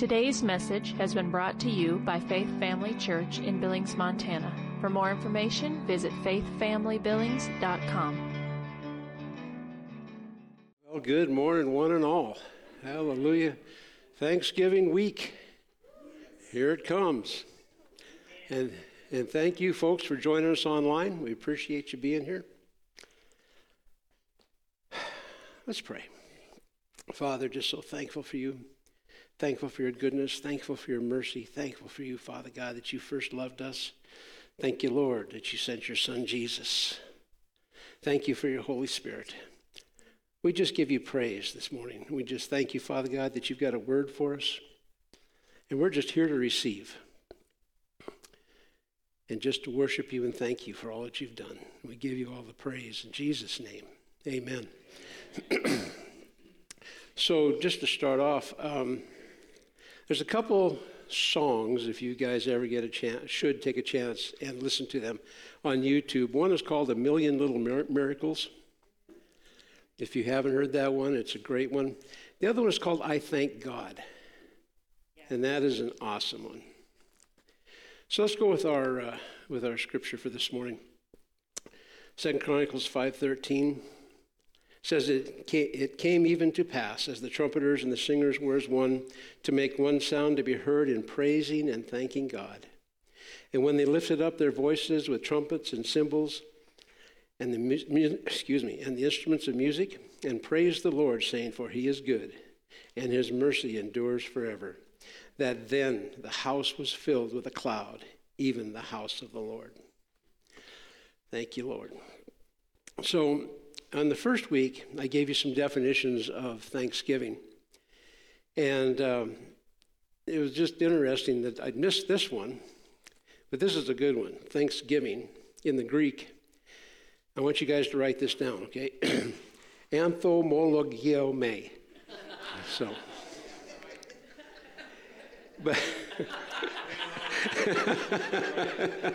Today's message has been brought to you by Faith Family Church in Billings, Montana. For more information, visit faithfamilybillings.com. Well, good morning, one and all. Hallelujah. Thanksgiving week. Here it comes. And, and thank you, folks, for joining us online. We appreciate you being here. Let's pray. Father, just so thankful for you. Thankful for your goodness, thankful for your mercy, thankful for you, Father God, that you first loved us. Thank you, Lord, that you sent your Son Jesus. Thank you for your Holy Spirit. We just give you praise this morning. We just thank you, Father God, that you've got a word for us. And we're just here to receive and just to worship you and thank you for all that you've done. We give you all the praise in Jesus' name. Amen. so, just to start off, um, there's a couple songs, if you guys ever get a chance, should take a chance and listen to them on YouTube. One is called A Million Little Miracles. If you haven't heard that one, it's a great one. The other one is called I Thank God. And that is an awesome one. So let's go with our, uh, with our scripture for this morning. Second Chronicles 5.13 says it it came even to pass as the trumpeters and the singers were as one to make one sound to be heard in praising and thanking God. And when they lifted up their voices with trumpets and cymbals and the mu- excuse me and the instruments of music and praised the Lord saying for he is good and his mercy endures forever that then the house was filled with a cloud even the house of the Lord. Thank you Lord. So on the first week, I gave you some definitions of Thanksgiving. And um, it was just interesting that I missed this one, but this is a good one Thanksgiving in the Greek. I want you guys to write this down, okay? Anthomologeomai. So, but.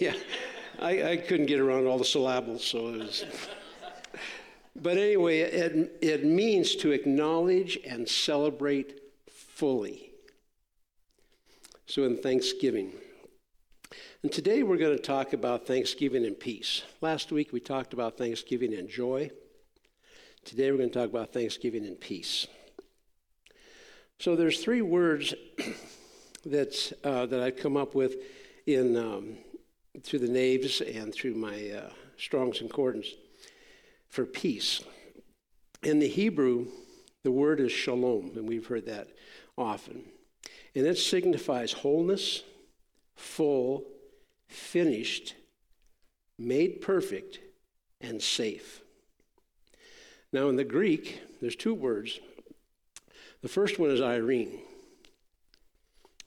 yeah. I, I couldn't get around all the syllables, so it was. but anyway, it, it means to acknowledge and celebrate fully. So in Thanksgiving. And today we're going to talk about Thanksgiving and peace. Last week we talked about Thanksgiving and joy. Today we're going to talk about Thanksgiving and peace. So there's three words that uh, that I've come up with in um, through the Nave's and through my uh, Strong's Concordance for peace. In the Hebrew, the word is shalom, and we've heard that often. And it signifies wholeness, full, finished, made perfect, and safe. Now, in the Greek, there's two words. The first one is Irene.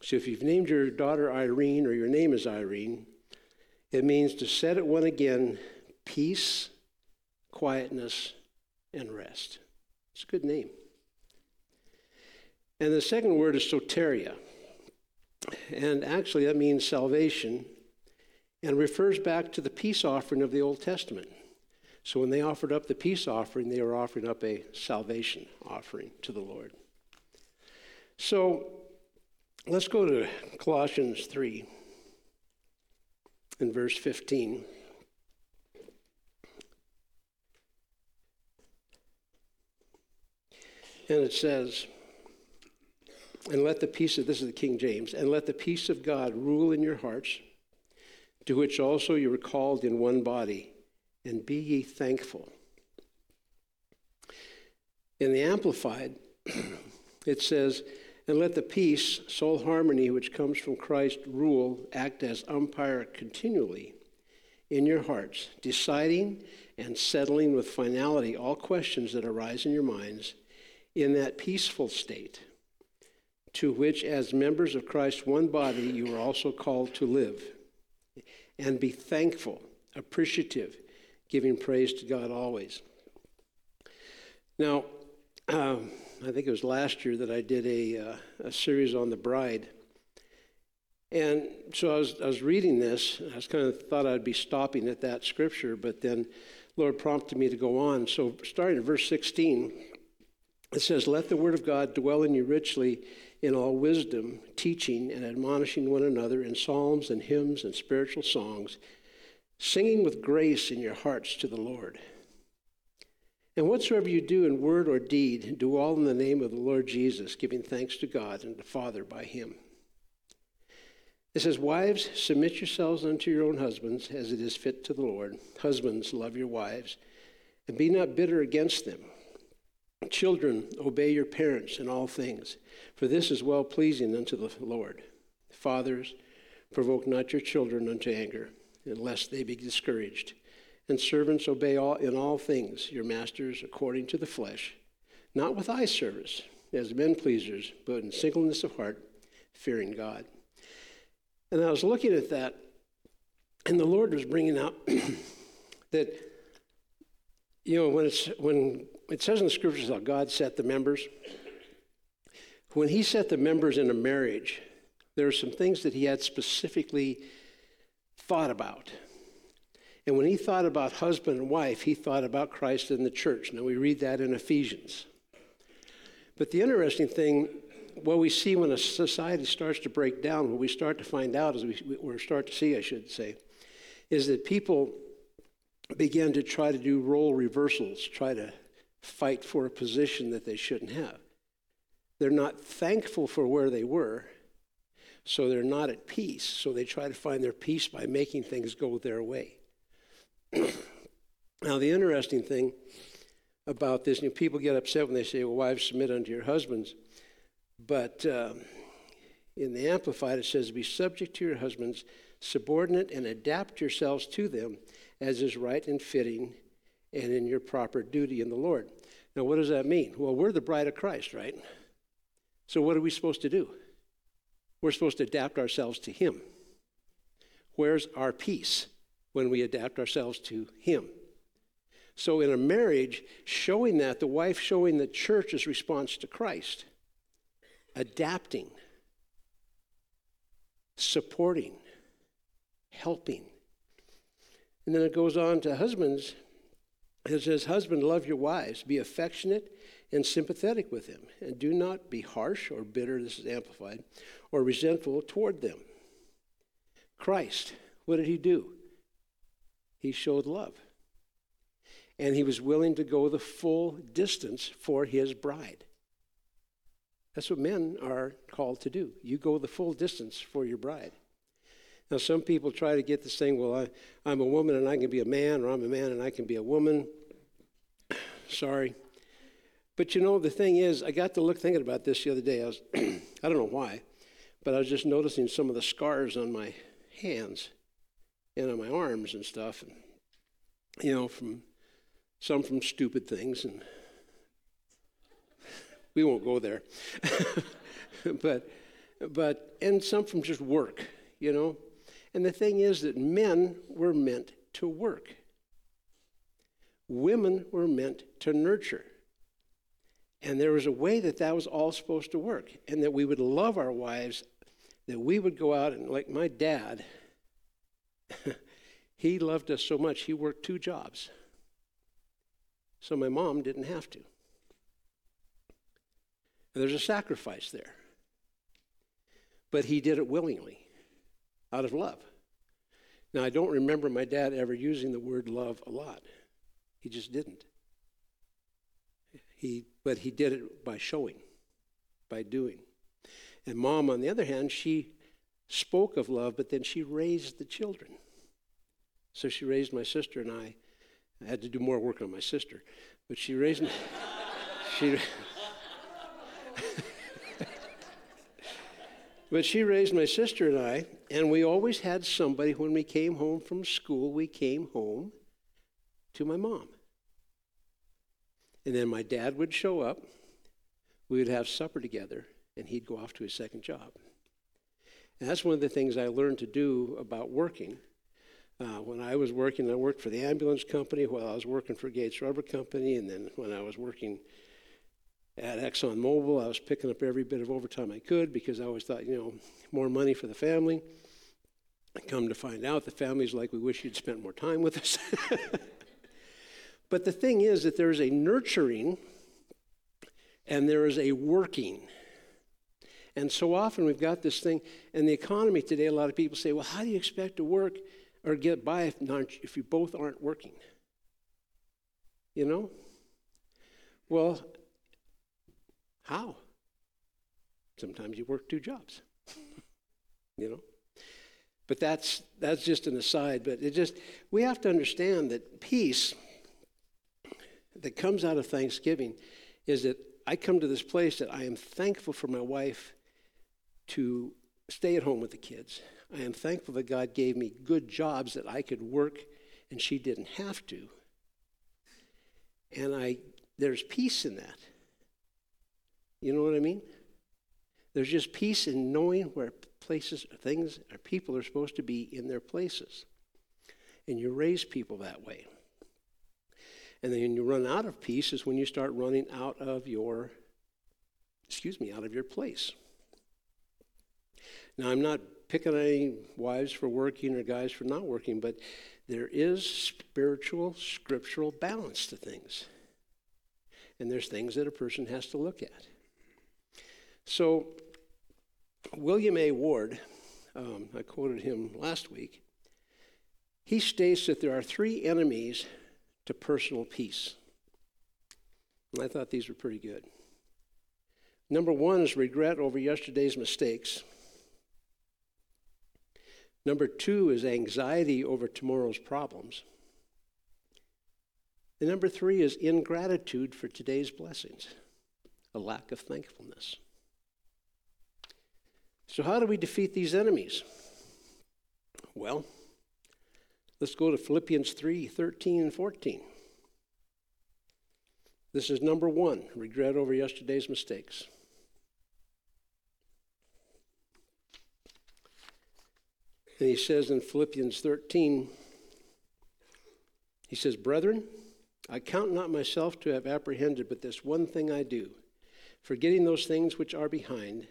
So if you've named your daughter Irene or your name is Irene, it means to set at one again peace, quietness, and rest. It's a good name. And the second word is soteria. And actually, that means salvation and refers back to the peace offering of the Old Testament. So when they offered up the peace offering, they were offering up a salvation offering to the Lord. So let's go to Colossians 3 in verse 15. And it says, and let the peace of, this is the King James, and let the peace of God rule in your hearts, to which also you were called in one body, and be ye thankful. In the Amplified, it says, and let the peace, soul harmony, which comes from Christ, rule, act as umpire continually in your hearts, deciding and settling with finality all questions that arise in your minds in that peaceful state, to which, as members of Christ's one body, you are also called to live. And be thankful, appreciative, giving praise to God always. Now, um, I think it was last year that I did a, uh, a series on the bride. And so I was, I was reading this. I was kind of thought I'd be stopping at that scripture, but then Lord prompted me to go on. So starting at verse 16, It says, Let the word of God dwell in you richly in all wisdom, teaching and admonishing one another in psalms and hymns and spiritual songs, singing with grace in your hearts to the Lord. And whatsoever you do in word or deed, do all in the name of the Lord Jesus, giving thanks to God and the Father by him. It says, Wives, submit yourselves unto your own husbands as it is fit to the Lord. Husbands, love your wives, and be not bitter against them. Children, obey your parents in all things, for this is well pleasing unto the Lord. Fathers, provoke not your children unto anger, lest they be discouraged. And servants, obey all, in all things your masters according to the flesh, not with eye service, as men pleasers, but in singleness of heart, fearing God. And I was looking at that, and the Lord was bringing out that, you know, when, it's, when it says in the scriptures how God set the members, when He set the members in a marriage, there are some things that He had specifically thought about. And when He thought about husband and wife, He thought about Christ and the church. Now, we read that in Ephesians. But the interesting thing what we see when a society starts to break down, what we start to find out, as we, we start to see, I should say, is that people begin to try to do role reversals, try to fight for a position that they shouldn't have. They're not thankful for where they were, so they're not at peace. So they try to find their peace by making things go their way. now, the interesting thing about this, you know, people get upset when they say, well, wives, submit unto your husbands. But um, in the Amplified, it says, Be subject to your husbands, subordinate, and adapt yourselves to them as is right and fitting and in your proper duty in the Lord. Now, what does that mean? Well, we're the bride of Christ, right? So, what are we supposed to do? We're supposed to adapt ourselves to Him. Where's our peace when we adapt ourselves to Him? So, in a marriage, showing that, the wife showing the church's response to Christ adapting, supporting, helping. And then it goes on to husbands. It says, Husband, love your wives, be affectionate and sympathetic with them, and do not be harsh or bitter, this is amplified, or resentful toward them. Christ, what did he do? He showed love. And he was willing to go the full distance for his bride. That's what men are called to do. You go the full distance for your bride. Now, some people try to get this thing, well, I, am a woman and I can be a man, or I'm a man and I can be a woman. Sorry. But you know, the thing is, I got to look thinking about this the other day. I was, I don't know why, but I was just noticing some of the scars on my hands and on my arms and stuff. And, you know, from some from stupid things and we won't go there. but, but, and some from just work, you know. And the thing is that men were meant to work, women were meant to nurture. And there was a way that that was all supposed to work, and that we would love our wives, that we would go out and, like my dad, he loved us so much, he worked two jobs. So my mom didn't have to. There's a sacrifice there. But he did it willingly, out of love. Now, I don't remember my dad ever using the word love a lot. He just didn't. He, but he did it by showing, by doing. And mom, on the other hand, she spoke of love, but then she raised the children. So she raised my sister and I. I had to do more work on my sister, but she raised me. she, but she raised my sister and I, and we always had somebody when we came home from school, we came home to my mom. And then my dad would show up, we would have supper together, and he'd go off to his second job. And that's one of the things I learned to do about working. Uh, when I was working, I worked for the ambulance company while I was working for Gates Rubber Company, and then when I was working at ExxonMobil. I was picking up every bit of overtime I could because I always thought, you know, more money for the family. Come to find out the family's like, we wish you'd spent more time with us. but the thing is that there's a nurturing and there is a working. And so often we've got this thing, and the economy today, a lot of people say, well, how do you expect to work or get by if, not, if you both aren't working? You know? Well, how? Sometimes you work two jobs. you know? But that's that's just an aside, but it just we have to understand that peace that comes out of Thanksgiving is that I come to this place that I am thankful for my wife to stay at home with the kids. I am thankful that God gave me good jobs that I could work and she didn't have to. And I there's peace in that. You know what I mean? There's just peace in knowing where places, things, or people are supposed to be in their places. And you raise people that way. And then you run out of peace is when you start running out of your, excuse me, out of your place. Now, I'm not picking any wives for working or guys for not working, but there is spiritual, scriptural balance to things. And there's things that a person has to look at. So, William A. Ward, um, I quoted him last week, he states that there are three enemies to personal peace. And I thought these were pretty good. Number one is regret over yesterday's mistakes. Number two is anxiety over tomorrow's problems. And number three is ingratitude for today's blessings, a lack of thankfulness. So, how do we defeat these enemies? Well, let's go to Philippians 3 13 and 14. This is number one regret over yesterday's mistakes. And he says in Philippians 13, he says, Brethren, I count not myself to have apprehended, but this one thing I do, forgetting those things which are behind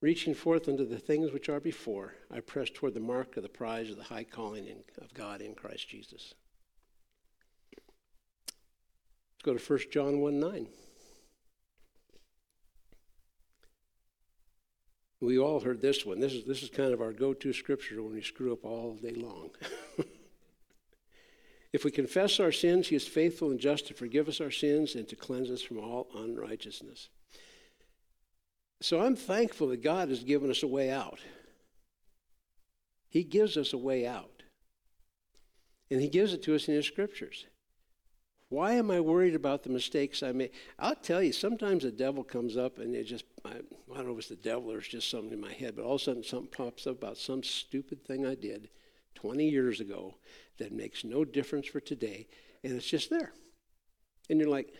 Reaching forth unto the things which are before, I press toward the mark of the prize of the high calling in, of God in Christ Jesus. Let's go to 1 John 1 9. We all heard this one. This is, this is kind of our go to scripture when we screw up all day long. if we confess our sins, he is faithful and just to forgive us our sins and to cleanse us from all unrighteousness. So I'm thankful that God has given us a way out. He gives us a way out. And He gives it to us in His scriptures. Why am I worried about the mistakes I made? I'll tell you, sometimes the devil comes up and it just, I, I don't know if it's the devil or it's just something in my head, but all of a sudden something pops up about some stupid thing I did 20 years ago that makes no difference for today, and it's just there. And you're like,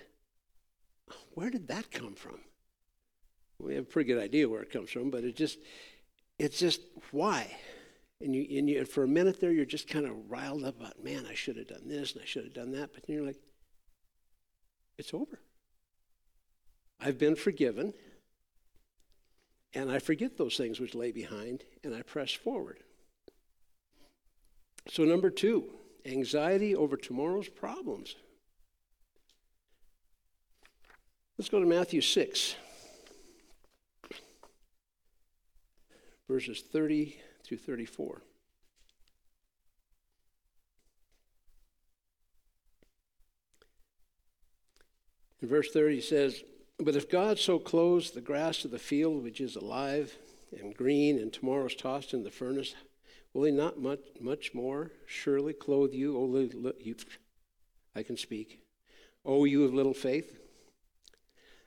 where did that come from? we have a pretty good idea where it comes from, but it just, it's just why. And you, and you, for a minute there, you're just kind of riled up about, man, I should have done this and I should have done that. But then you're like, it's over. I've been forgiven, and I forget those things which lay behind, and I press forward. So, number two, anxiety over tomorrow's problems. Let's go to Matthew 6. verses 30 through 34. In verse 30 says, But if God so clothes the grass of the field, which is alive and green, and tomorrow's tossed in the furnace, will he not much, much more surely clothe you, O you, I can speak, O you of little faith?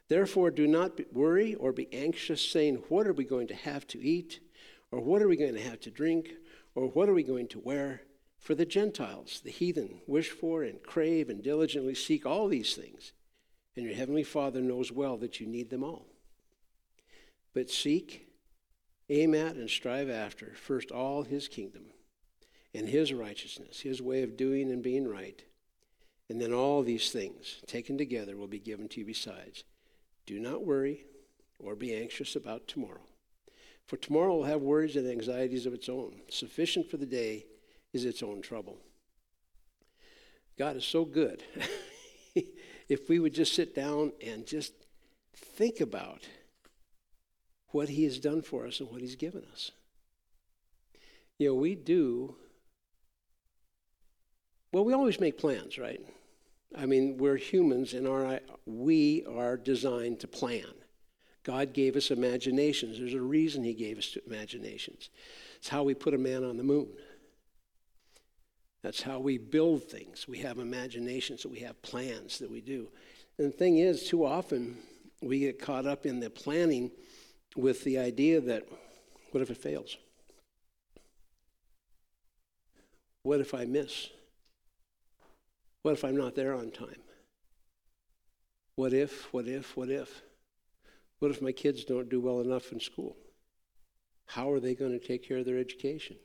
Therefore, do not worry or be anxious, saying, What are we going to have to eat? Or what are we going to have to drink? Or what are we going to wear? For the Gentiles, the heathen, wish for and crave and diligently seek all these things. And your heavenly Father knows well that you need them all. But seek, aim at, and strive after first all his kingdom and his righteousness, his way of doing and being right. And then all these things, taken together, will be given to you besides. Do not worry or be anxious about tomorrow. For tomorrow will have worries and anxieties of its own. Sufficient for the day is its own trouble. God is so good. if we would just sit down and just think about what He has done for us and what He's given us. You know, we do, well, we always make plans, right? I mean, we're humans and our, we are designed to plan. God gave us imaginations. There's a reason He gave us imaginations. It's how we put a man on the moon. That's how we build things. We have imaginations, we have plans that we do. And the thing is, too often we get caught up in the planning with the idea that what if it fails? What if I miss? What if I'm not there on time? What if, what if, what if? What if my kids don't do well enough in school? How are they going to take care of their education?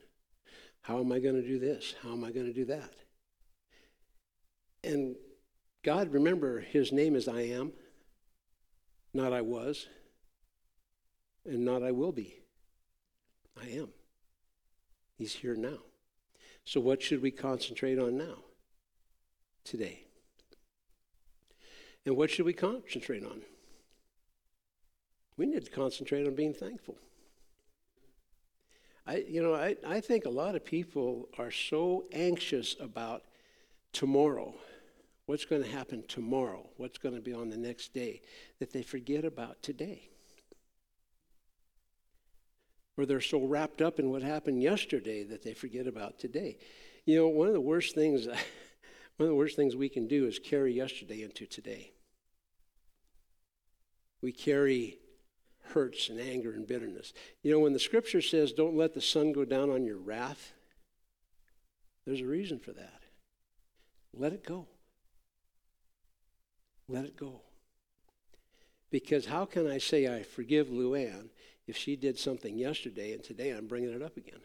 How am I going to do this? How am I going to do that? And God, remember, His name is I am, not I was, and not I will be. I am. He's here now. So, what should we concentrate on now? Today. And what should we concentrate on? We need to concentrate on being thankful. I, you know, I, I think a lot of people are so anxious about tomorrow, what's going to happen tomorrow, what's going to be on the next day, that they forget about today. Or they're so wrapped up in what happened yesterday that they forget about today. You know, one of the worst things, one of the worst things we can do is carry yesterday into today. We carry hurts and anger and bitterness. You know, when the scripture says, don't let the sun go down on your wrath, there's a reason for that. Let it go. Let it go. Because how can I say I forgive Luann if she did something yesterday and today I'm bringing it up again?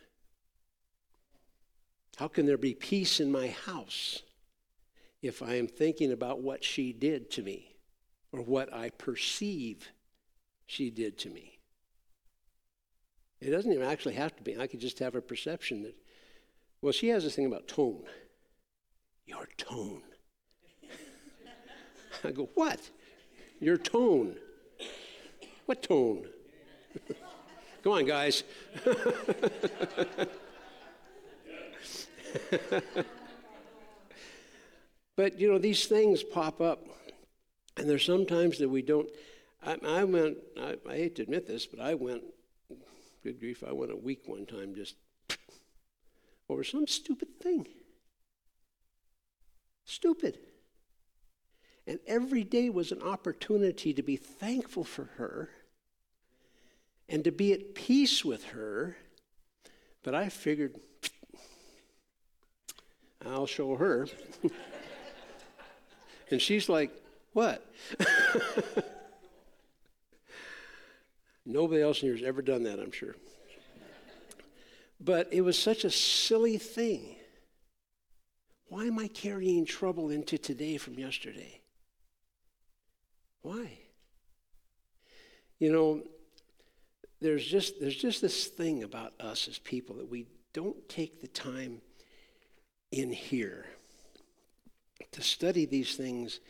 How can there be peace in my house if I am thinking about what she did to me or what I perceive she did to me. It doesn't even actually have to be. I could just have a perception that, well, she has this thing about tone. Your tone. I go, what? Your tone. What tone? Come on, guys. but, you know, these things pop up. And there's sometimes that we don't I, I went, I, I, hate to admit this, but I went, good grief, I went a week one time just over some stupid thing. Stupid. And every day was an opportunity to be thankful for her and to be at peace with her. But I figured, I'll show her. and she's like, What? Nobody else in here has ever done that, I'm sure. But it was such a silly thing. Why am I carrying trouble into today from yesterday? Why? You know, there's just there's just this thing about us as people that we don't take the time in here to study these things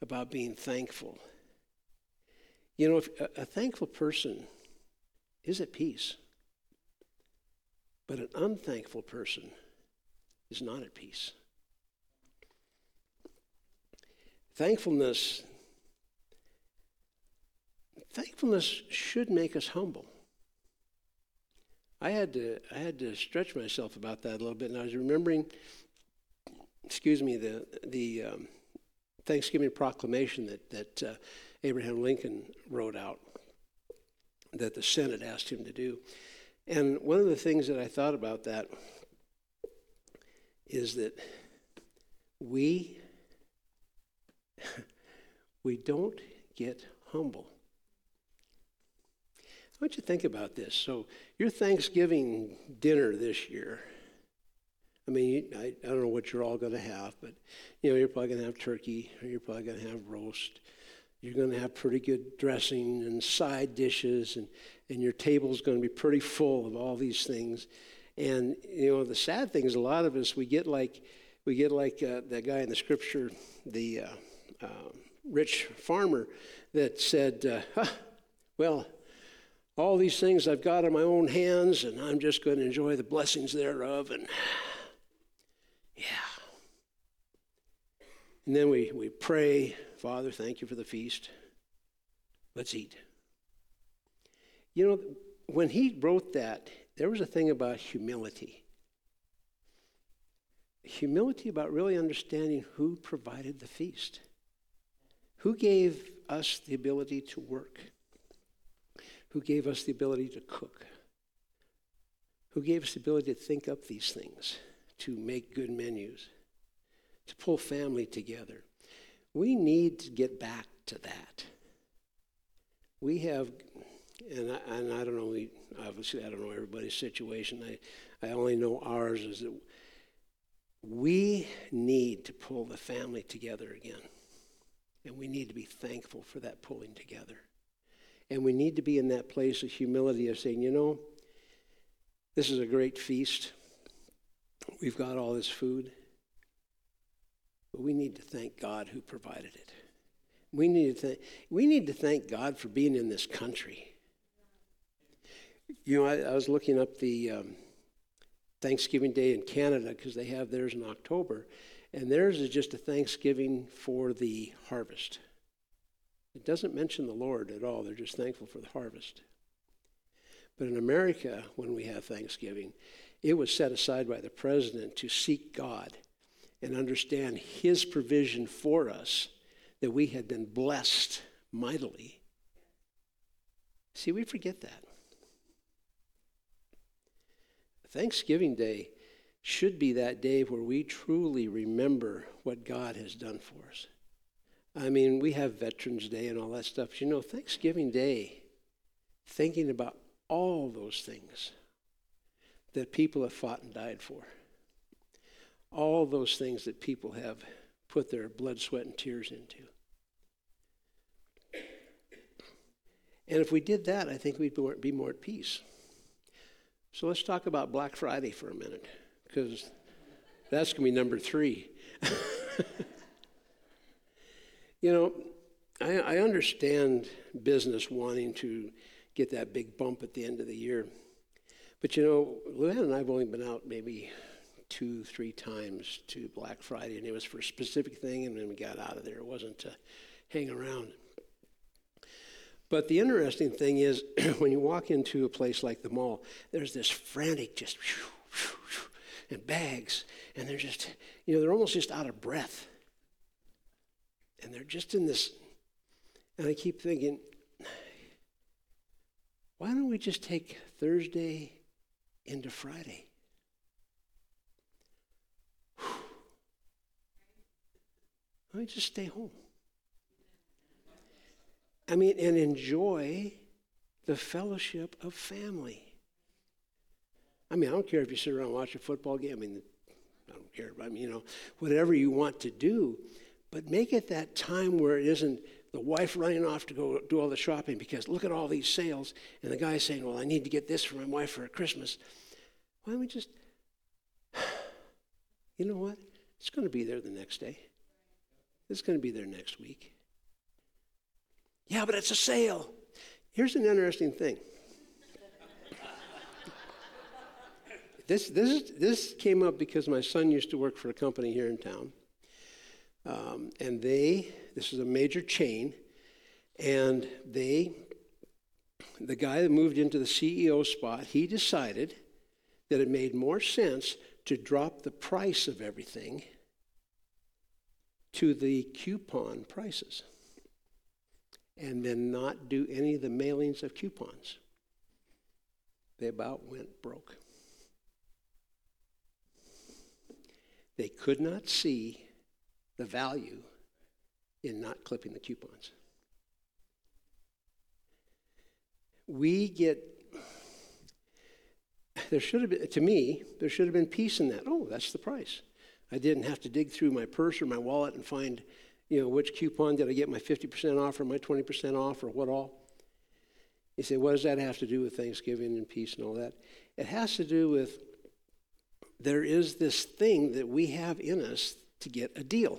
about being thankful you know, a, a thankful person is at peace, but an unthankful person is not at peace. Thankfulness thankfulness should make us humble. I had to I had to stretch myself about that a little bit, and I was remembering, excuse me, the the um, Thanksgiving proclamation that that uh, Abraham Lincoln wrote out that the Senate asked him to do. And one of the things that I thought about that is that we we don't get humble. I want you to think about this. So, your Thanksgiving dinner this year, I mean, I, I don't know what you're all going to have, but you know, you're probably going to have turkey, or you're probably going to have roast, you're going to have pretty good dressing and side dishes, and, and your table's going to be pretty full of all these things. And you know, the sad thing is, a lot of us we get like we get like uh, that guy in the scripture, the uh, uh, rich farmer that said, uh, huh, Well, all these things I've got in my own hands, and I'm just going to enjoy the blessings thereof. And yeah. And then we, we pray, Father, thank you for the feast. Let's eat. You know, when he wrote that, there was a thing about humility. Humility about really understanding who provided the feast, who gave us the ability to work who gave us the ability to cook, who gave us the ability to think up these things, to make good menus, to pull family together. We need to get back to that. We have, and I, and I don't know, we, obviously, I don't know everybody's situation. I, I only know ours is that we need to pull the family together again. And we need to be thankful for that pulling together. And we need to be in that place of humility of saying, you know, this is a great feast. We've got all this food. But we need to thank God who provided it. We need to thank, we need to thank God for being in this country. You know, I, I was looking up the um, Thanksgiving Day in Canada because they have theirs in October, and theirs is just a Thanksgiving for the harvest. It doesn't mention the Lord at all. They're just thankful for the harvest. But in America, when we have Thanksgiving, it was set aside by the president to seek God and understand his provision for us, that we had been blessed mightily. See, we forget that. Thanksgiving Day should be that day where we truly remember what God has done for us. I mean, we have Veterans Day and all that stuff. You know, Thanksgiving Day, thinking about all those things that people have fought and died for, all those things that people have put their blood, sweat, and tears into. And if we did that, I think we'd be more at peace. So let's talk about Black Friday for a minute, because that's going to be number three. You know, I, I understand business wanting to get that big bump at the end of the year. But you know, Luann and I have only been out maybe two, three times to Black Friday, and it was for a specific thing, and then we got out of there. It wasn't to hang around. But the interesting thing is, when you walk into a place like the mall, there's this frantic, just and bags, and they're just, you know, they're almost just out of breath. And they're just in this, and I keep thinking, why don't we just take Thursday into Friday? Let me just stay home. I mean, and enjoy the fellowship of family. I mean, I don't care if you sit around and watch a football game. I mean, I don't care. I mean, you know, whatever you want to do. But make it that time where it isn't the wife running off to go do all the shopping because look at all these sales, and the guy saying, Well, I need to get this for my wife for Christmas. Why don't we just, you know what? It's going to be there the next day. It's going to be there next week. Yeah, but it's a sale. Here's an interesting thing. this, this, this came up because my son used to work for a company here in town. Um, and they, this is a major chain, and they, the guy that moved into the CEO spot, he decided that it made more sense to drop the price of everything to the coupon prices and then not do any of the mailings of coupons. They about went broke. They could not see the value in not clipping the coupons. We get, there should have been, to me, there should have been peace in that. Oh, that's the price. I didn't have to dig through my purse or my wallet and find, you know, which coupon did I get my 50% off or my 20% off or what all. You say, what does that have to do with Thanksgiving and peace and all that? It has to do with there is this thing that we have in us to get a deal.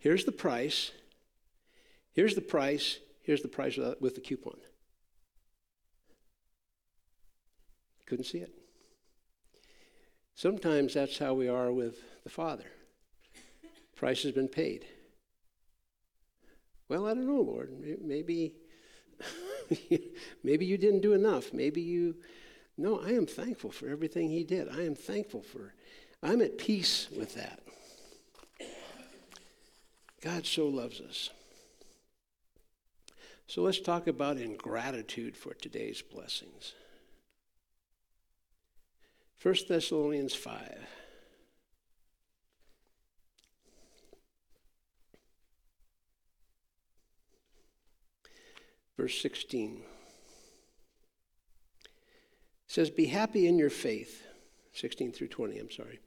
Here's the price. Here's the price. Here's the price with the coupon. Couldn't see it. Sometimes that's how we are with the Father. Price has been paid. Well, I don't know, Lord. Maybe, maybe you didn't do enough. Maybe you. No, I am thankful for everything He did. I am thankful for. I'm at peace with that. God so loves us. So let's talk about ingratitude for today's blessings. 1 Thessalonians 5. Verse 16 says, Be happy in your faith. 16 through 20, I'm sorry.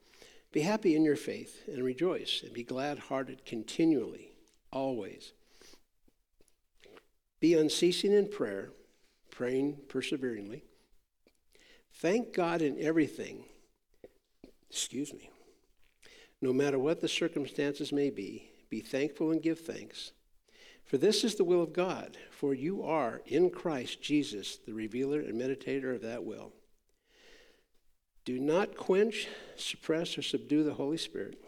Be happy in your faith and rejoice, and be glad hearted continually, always. Be unceasing in prayer, praying perseveringly. Thank God in everything. Excuse me. No matter what the circumstances may be, be thankful and give thanks. For this is the will of God, for you are in Christ Jesus, the revealer and meditator of that will. Do not quench, suppress, or subdue the Holy Spirit.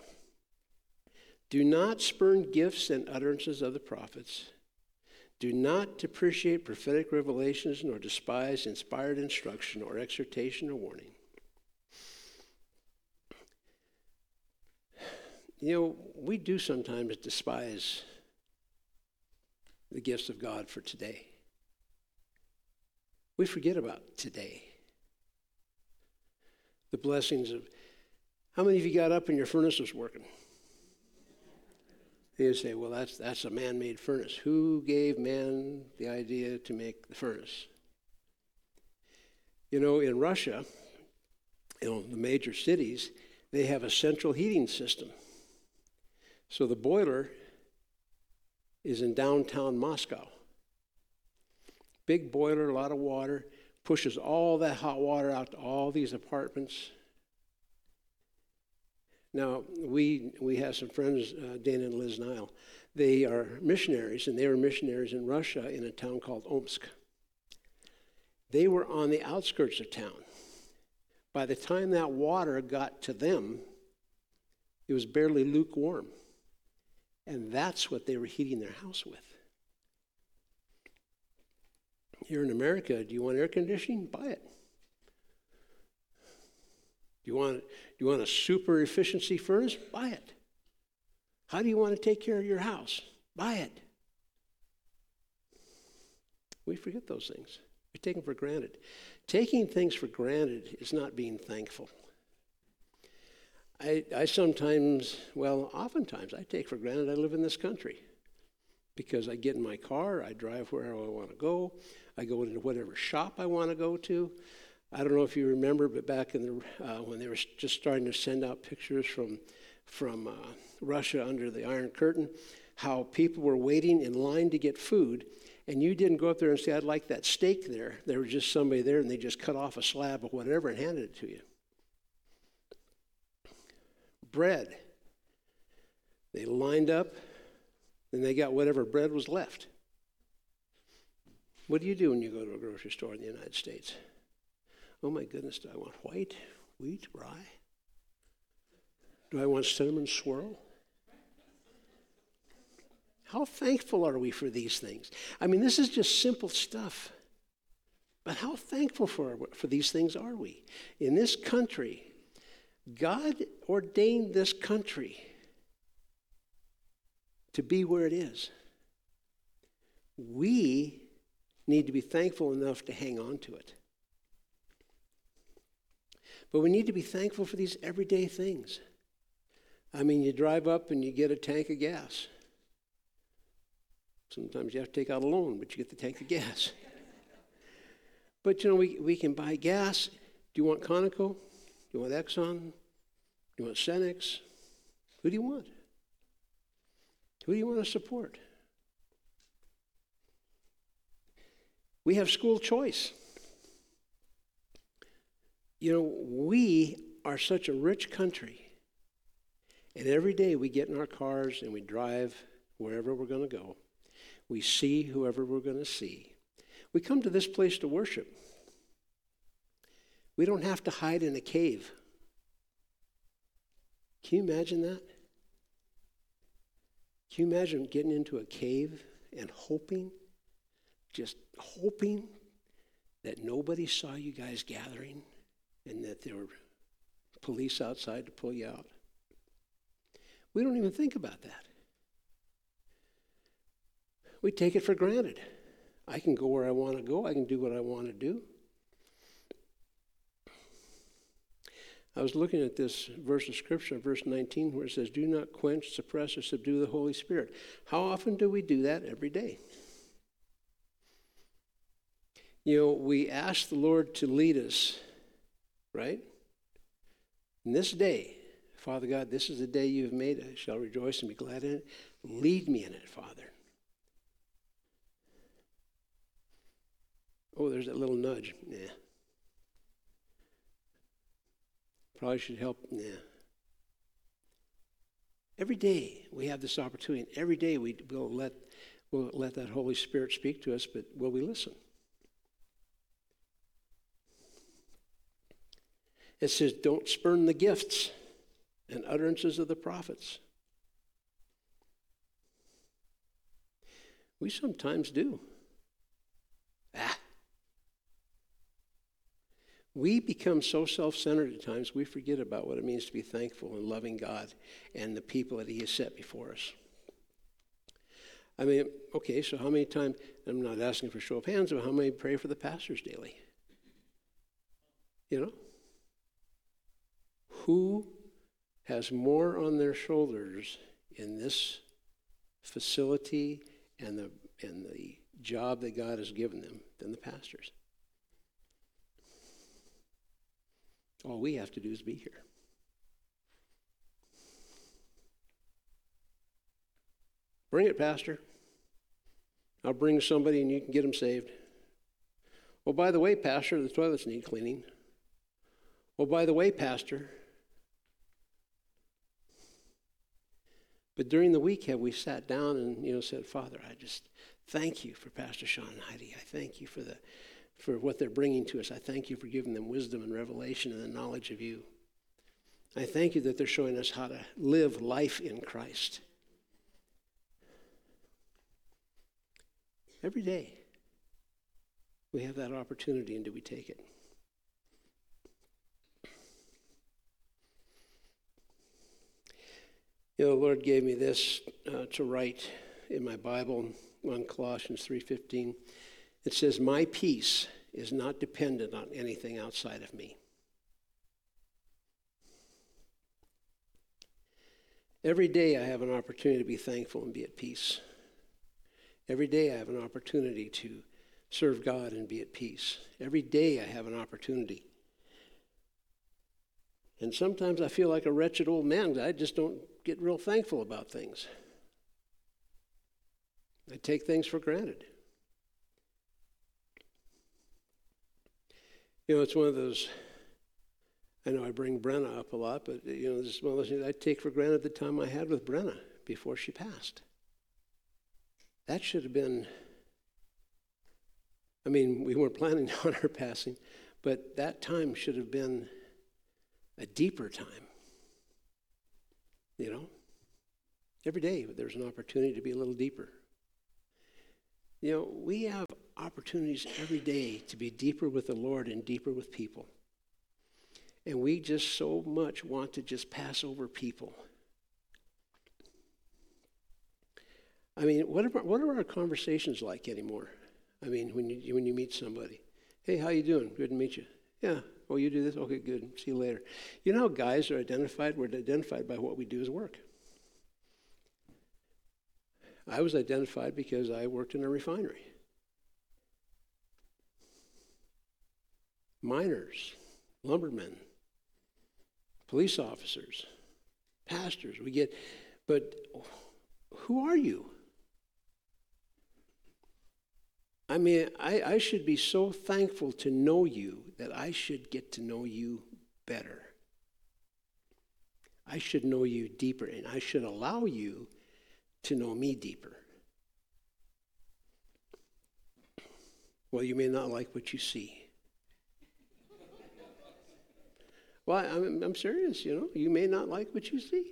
Do not spurn gifts and utterances of the prophets. Do not depreciate prophetic revelations, nor despise inspired instruction or exhortation or warning. You know, we do sometimes despise the gifts of God for today. We forget about today the blessings of. How many of you got up and your furnace was working? You say, well, that's, that's a man made furnace. Who gave man the idea to make the furnace? You know, in Russia, you know, the major cities, they have a central heating system. So the boiler is in downtown Moscow. Big boiler, a lot of water pushes all that hot water out to all these apartments. Now, we, we have some friends, uh, Dana and Liz Nile. They are missionaries, and they were missionaries in Russia in a town called Omsk. They were on the outskirts of town. By the time that water got to them, it was barely lukewarm. And that's what they were heating their house with. Here in America, do you want air conditioning? Buy it. You want, you want a super efficiency furnace? Buy it. How do you want to take care of your house? Buy it. We forget those things. We take them for granted. Taking things for granted is not being thankful. I, I sometimes, well, oftentimes, I take for granted I live in this country because I get in my car, I drive wherever I want to go, I go into whatever shop I want to go to. I don't know if you remember, but back in the uh, when they were just starting to send out pictures from from uh, Russia under the Iron Curtain, how people were waiting in line to get food, and you didn't go up there and say, "I'd like that steak there." There was just somebody there, and they just cut off a slab of whatever and handed it to you. Bread. They lined up, and they got whatever bread was left. What do you do when you go to a grocery store in the United States? Oh my goodness, do I want white, wheat, rye? Do I want cinnamon swirl? How thankful are we for these things? I mean, this is just simple stuff. But how thankful for, for these things are we? In this country, God ordained this country to be where it is. We need to be thankful enough to hang on to it. But we need to be thankful for these everyday things. I mean, you drive up and you get a tank of gas. Sometimes you have to take out a loan, but you get the tank of gas. but you know, we, we can buy gas. Do you want Conoco? Do you want Exxon? Do you want Cenex? Who do you want? Who do you want to support? We have school choice. You know, we are such a rich country, And every day we get in our cars and we drive wherever we're going to go. We see whoever we're going to see. We come to this place to worship. We don't have to hide in a cave. Can you imagine that? Can you imagine getting into a cave and hoping, just hoping that nobody saw you guys gathering and that there were police outside to pull you out? We don't even think about that. We take it for granted. I can go where I want to go, I can do what I want to do. I was looking at this verse of scripture, verse 19, where it says, Do not quench, suppress, or subdue the Holy Spirit. How often do we do that? Every day. You know, we ask the Lord to lead us, right? In this day, Father God, this is the day you have made. I shall rejoice and be glad in it. Lead me in it, Father. Oh, there's that little nudge. Yeah. Probably should help. Yeah. Every day we have this opportunity. Every day we will let, we'll let that Holy Spirit speak to us, but will we listen? It says, don't spurn the gifts and utterances of the prophets. We sometimes do. Ah, we become so self centered at times, we forget about what it means to be thankful and loving God and the people that He has set before us. I mean, okay, so how many times, I'm not asking for show of hands, but how many pray for the pastors daily? You know? Who has more on their shoulders in this facility and the, and the job that God has given them than the pastors? All we have to do is be here. Bring it, Pastor. I'll bring somebody and you can get them saved. Well, by the way, Pastor, the toilets need cleaning. Well, by the way, Pastor. But during the week, have we sat down and you know said, Father, I just thank you for Pastor Sean and Heidi. I thank you for the for what they're bringing to us. I thank you for giving them wisdom and revelation and the knowledge of you. I thank you that they're showing us how to live life in Christ. Every day, we have that opportunity, and do we take it? You know, the Lord gave me this uh, to write in my Bible on Colossians 3:15. It says, My peace is not dependent on anything outside of me. Every day I have an opportunity to be thankful and be at peace. Every day I have an opportunity to serve God and be at peace. Every day I have an opportunity. And sometimes I feel like a wretched old man. I just don't get real thankful about things. I take things for granted. You know, it's one of those. I know I bring Brenna up a lot, but you know, this is one of those things I take for granted the time I had with Brenna before she passed. That should have been. I mean, we weren't planning on her passing, but that time should have been a deeper time. You know? Every day there's an opportunity to be a little deeper. You know, we have opportunities every day to be deeper with the Lord and deeper with people. And we just so much want to just pass over people. I mean, what are, what are our conversations like anymore? I mean, when you, when you meet somebody, hey, how you doing? Good to meet you. Yeah. Oh, you do this? Okay, good. See you later. You know how guys are identified? We're identified by what we do as work. I was identified because I worked in a refinery. Miners, lumbermen, police officers, pastors, we get, but who are you? I mean, I, I should be so thankful to know you that I should get to know you better. I should know you deeper, and I should allow you to know me deeper. Well, you may not like what you see. well, I'm, I'm serious, you know. You may not like what you see.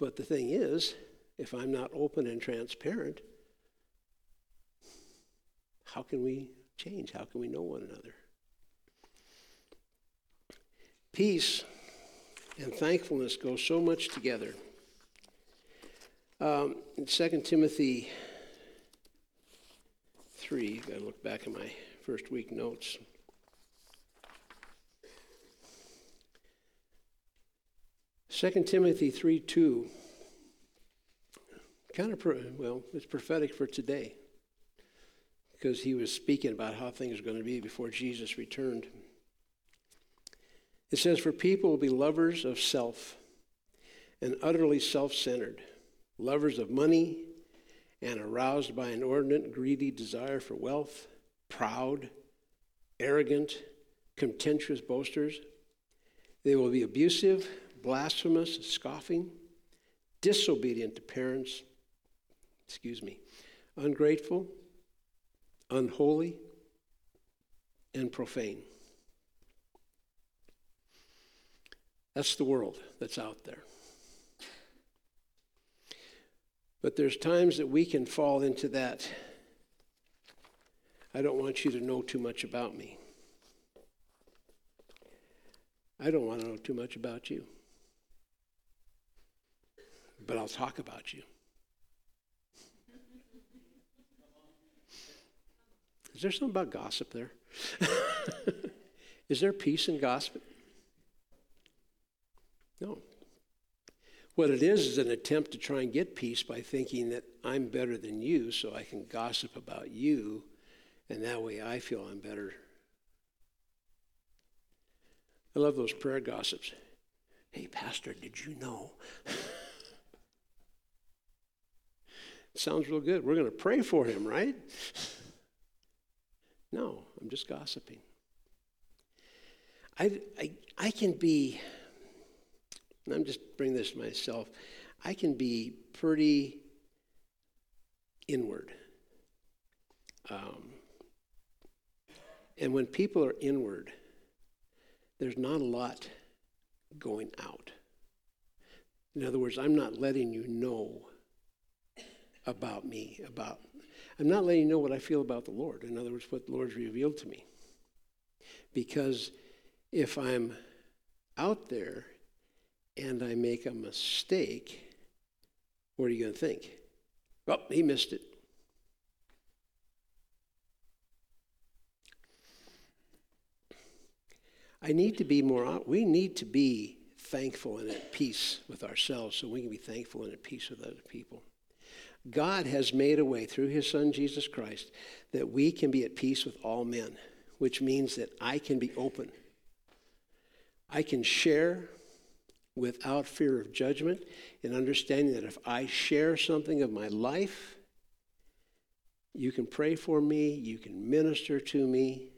But the thing is, if I'm not open and transparent, how can we change? How can we know one another? Peace and thankfulness go so much together. Um, in 2 Timothy 3, I've got to look back at my first week notes. Second Timothy 3 2 kind of, well, it's prophetic for today because he was speaking about how things are going to be before Jesus returned. It says, For people will be lovers of self and utterly self centered, lovers of money and aroused by an inordinate, greedy desire for wealth, proud, arrogant, contentious boasters. They will be abusive, blasphemous, scoffing, disobedient to parents, excuse me, ungrateful, unholy, and profane. That's the world that's out there. But there's times that we can fall into that. I don't want you to know too much about me. I don't want to know too much about you. But I'll talk about you. Is there something about gossip there? is there peace in gossip? No. What it is is an attempt to try and get peace by thinking that I'm better than you, so I can gossip about you, and that way I feel I'm better. I love those prayer gossips. Hey, Pastor, did you know? sounds real good. We're going to pray for him, right? No, I'm just gossiping. I, I, I can be, I'm just bringing this to myself, I can be pretty inward. Um, and when people are inward, there's not a lot going out. In other words, I'm not letting you know about me, about I'm not letting you know what I feel about the Lord. In other words, what the Lord's revealed to me. Because if I'm out there and I make a mistake, what are you going to think? Well, he missed it. I need to be more, we need to be thankful and at peace with ourselves so we can be thankful and at peace with other people. God has made a way through his son Jesus Christ that we can be at peace with all men, which means that I can be open. I can share without fear of judgment and understanding that if I share something of my life, you can pray for me, you can minister to me,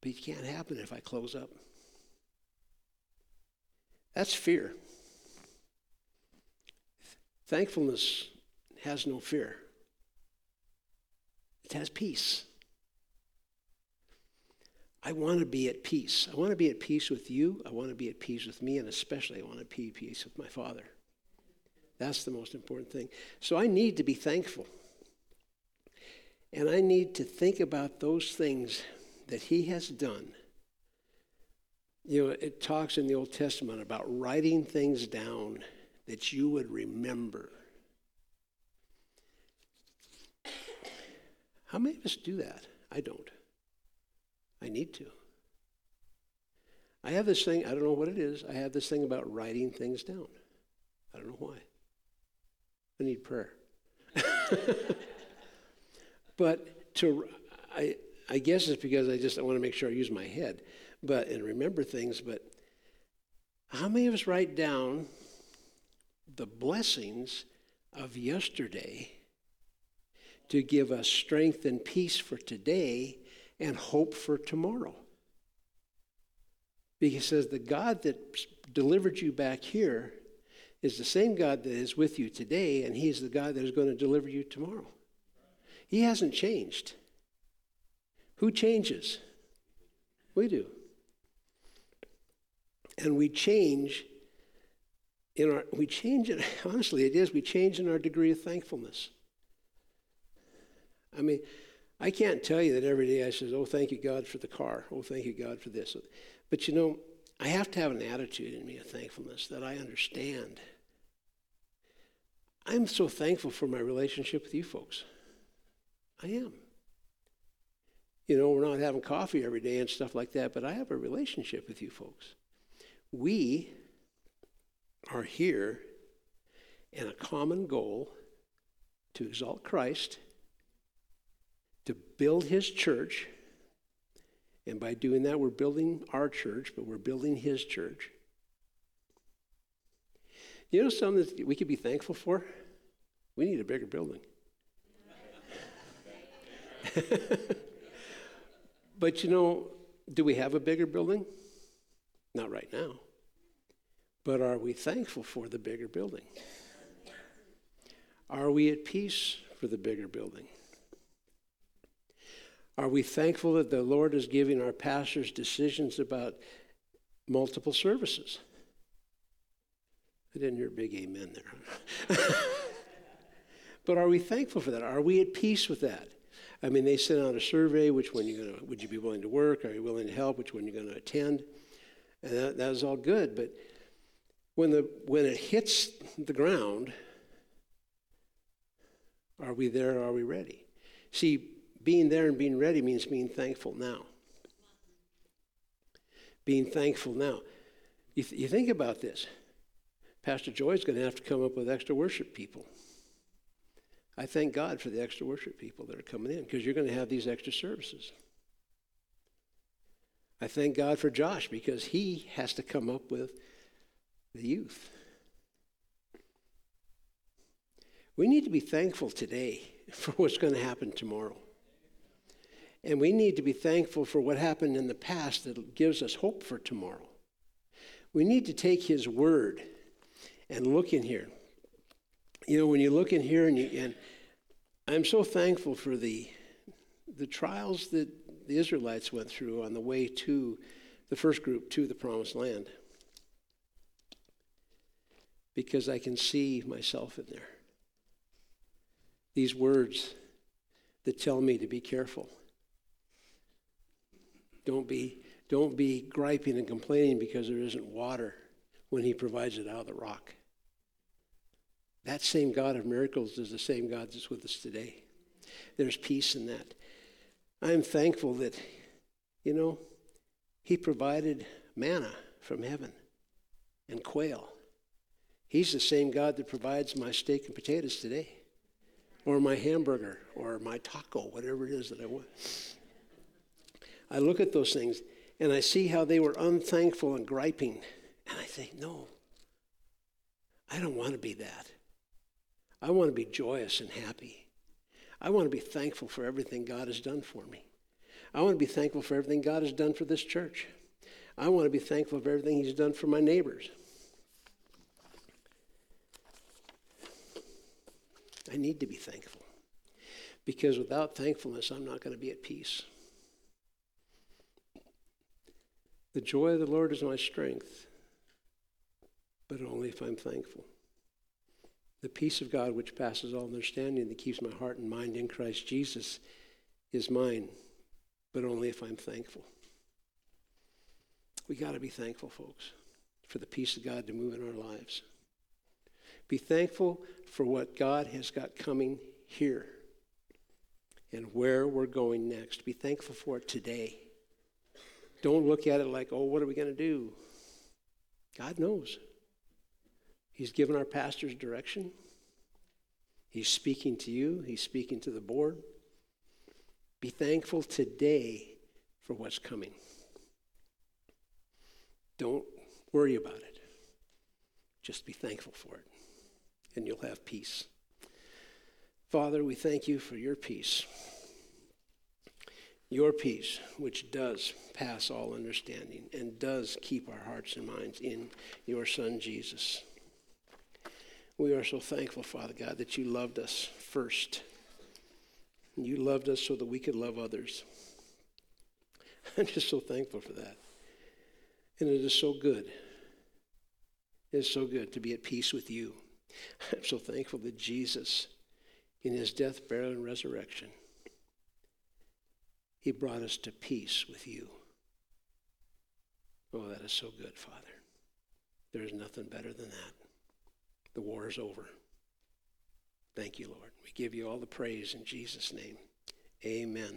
but it can't happen if I close up. That's fear. Thankfulness has no fear, it has peace. I want to be at peace. I want to be at peace with you. I want to be at peace with me, and especially I want to be at peace with my Father. That's the most important thing. So I need to be thankful. And I need to think about those things that He has done. You know, it talks in the Old Testament about writing things down that you would remember. How many of us do that? I don't. I need to. I have this thing, I don't know what it is, I have this thing about writing things down. I don't know why. I need prayer. but to, I, I guess it's because I just I want to make sure I use my head, but and remember things. But how many of us write down the blessings of yesterday to give us strength and peace for today and hope for tomorrow. Because he says the God that delivered you back here is the same God that is with you today, and he's the God that is going to deliver you tomorrow. He hasn't changed. Who changes? We do. And we change in our we change it honestly it is we change in our degree of thankfulness. I mean, I can't tell you that every day I says, "Oh, thank you God for the car. Oh, thank you God for this." But you know, I have to have an attitude in me of thankfulness that I understand. I'm so thankful for my relationship with you folks. I am. You know, we're not having coffee every day and stuff like that, but I have a relationship with you folks. We are here in a common goal to exalt Christ, to build his church. And by doing that, we're building our church, but we're building his church. You know something that we could be thankful for? We need a bigger building. but you know, do we have a bigger building? Not right now. But are we thankful for the bigger building? Are we at peace for the bigger building? Are we thankful that the Lord is giving our pastors decisions about multiple services? I didn't hear a big amen there. but are we thankful for that? Are we at peace with that? I mean, they sent out a survey: which one you gonna? Would you be willing to work? Are you willing to help? Which one you are going to attend? And that, that was all good. But when the when it hits the ground, are we there? Are we ready? See, being there and being ready means being thankful now. Being thankful now. You, th- you think about this. Pastor Joy's going to have to come up with extra worship people. I thank God for the extra worship people that are coming in because you're going to have these extra services. I thank God for Josh because he has to come up with the youth. We need to be thankful today for what's going to happen tomorrow. And we need to be thankful for what happened in the past that gives us hope for tomorrow. We need to take his word and look in here. You know, when you look in here and you and I'm so thankful for the the trials that the Israelites went through on the way to the first group to the promised land. Because I can see myself in there. These words that tell me to be careful. Don't be, don't be griping and complaining because there isn't water when He provides it out of the rock. That same God of miracles is the same God that's with us today. There's peace in that. I'm thankful that, you know, He provided manna from heaven and quail. He's the same God that provides my steak and potatoes today, or my hamburger, or my taco, whatever it is that I want. I look at those things and I see how they were unthankful and griping. And I think, no, I don't want to be that. I want to be joyous and happy. I want to be thankful for everything God has done for me. I want to be thankful for everything God has done for this church. I want to be thankful for everything He's done for my neighbors. I need to be thankful because without thankfulness, I'm not going to be at peace. The joy of the Lord is my strength, but only if I'm thankful. The peace of God, which passes all understanding, that keeps my heart and mind in Christ Jesus, is mine, but only if I'm thankful. We got to be thankful, folks, for the peace of God to move in our lives. Be thankful for what God has got coming here and where we're going next. Be thankful for it today. Don't look at it like, oh, what are we going to do? God knows. He's given our pastors direction. He's speaking to you, He's speaking to the board. Be thankful today for what's coming. Don't worry about it. Just be thankful for it, and you'll have peace. Father, we thank you for your peace. Your peace, which does pass all understanding and does keep our hearts and minds in your Son, Jesus. We are so thankful, Father God, that you loved us first. You loved us so that we could love others. I'm just so thankful for that. And it is so good. It is so good to be at peace with you. I'm so thankful that Jesus, in his death, burial, and resurrection, he brought us to peace with you. Oh, that is so good, Father. There is nothing better than that. The war is over. Thank you, Lord. We give you all the praise in Jesus' name. Amen.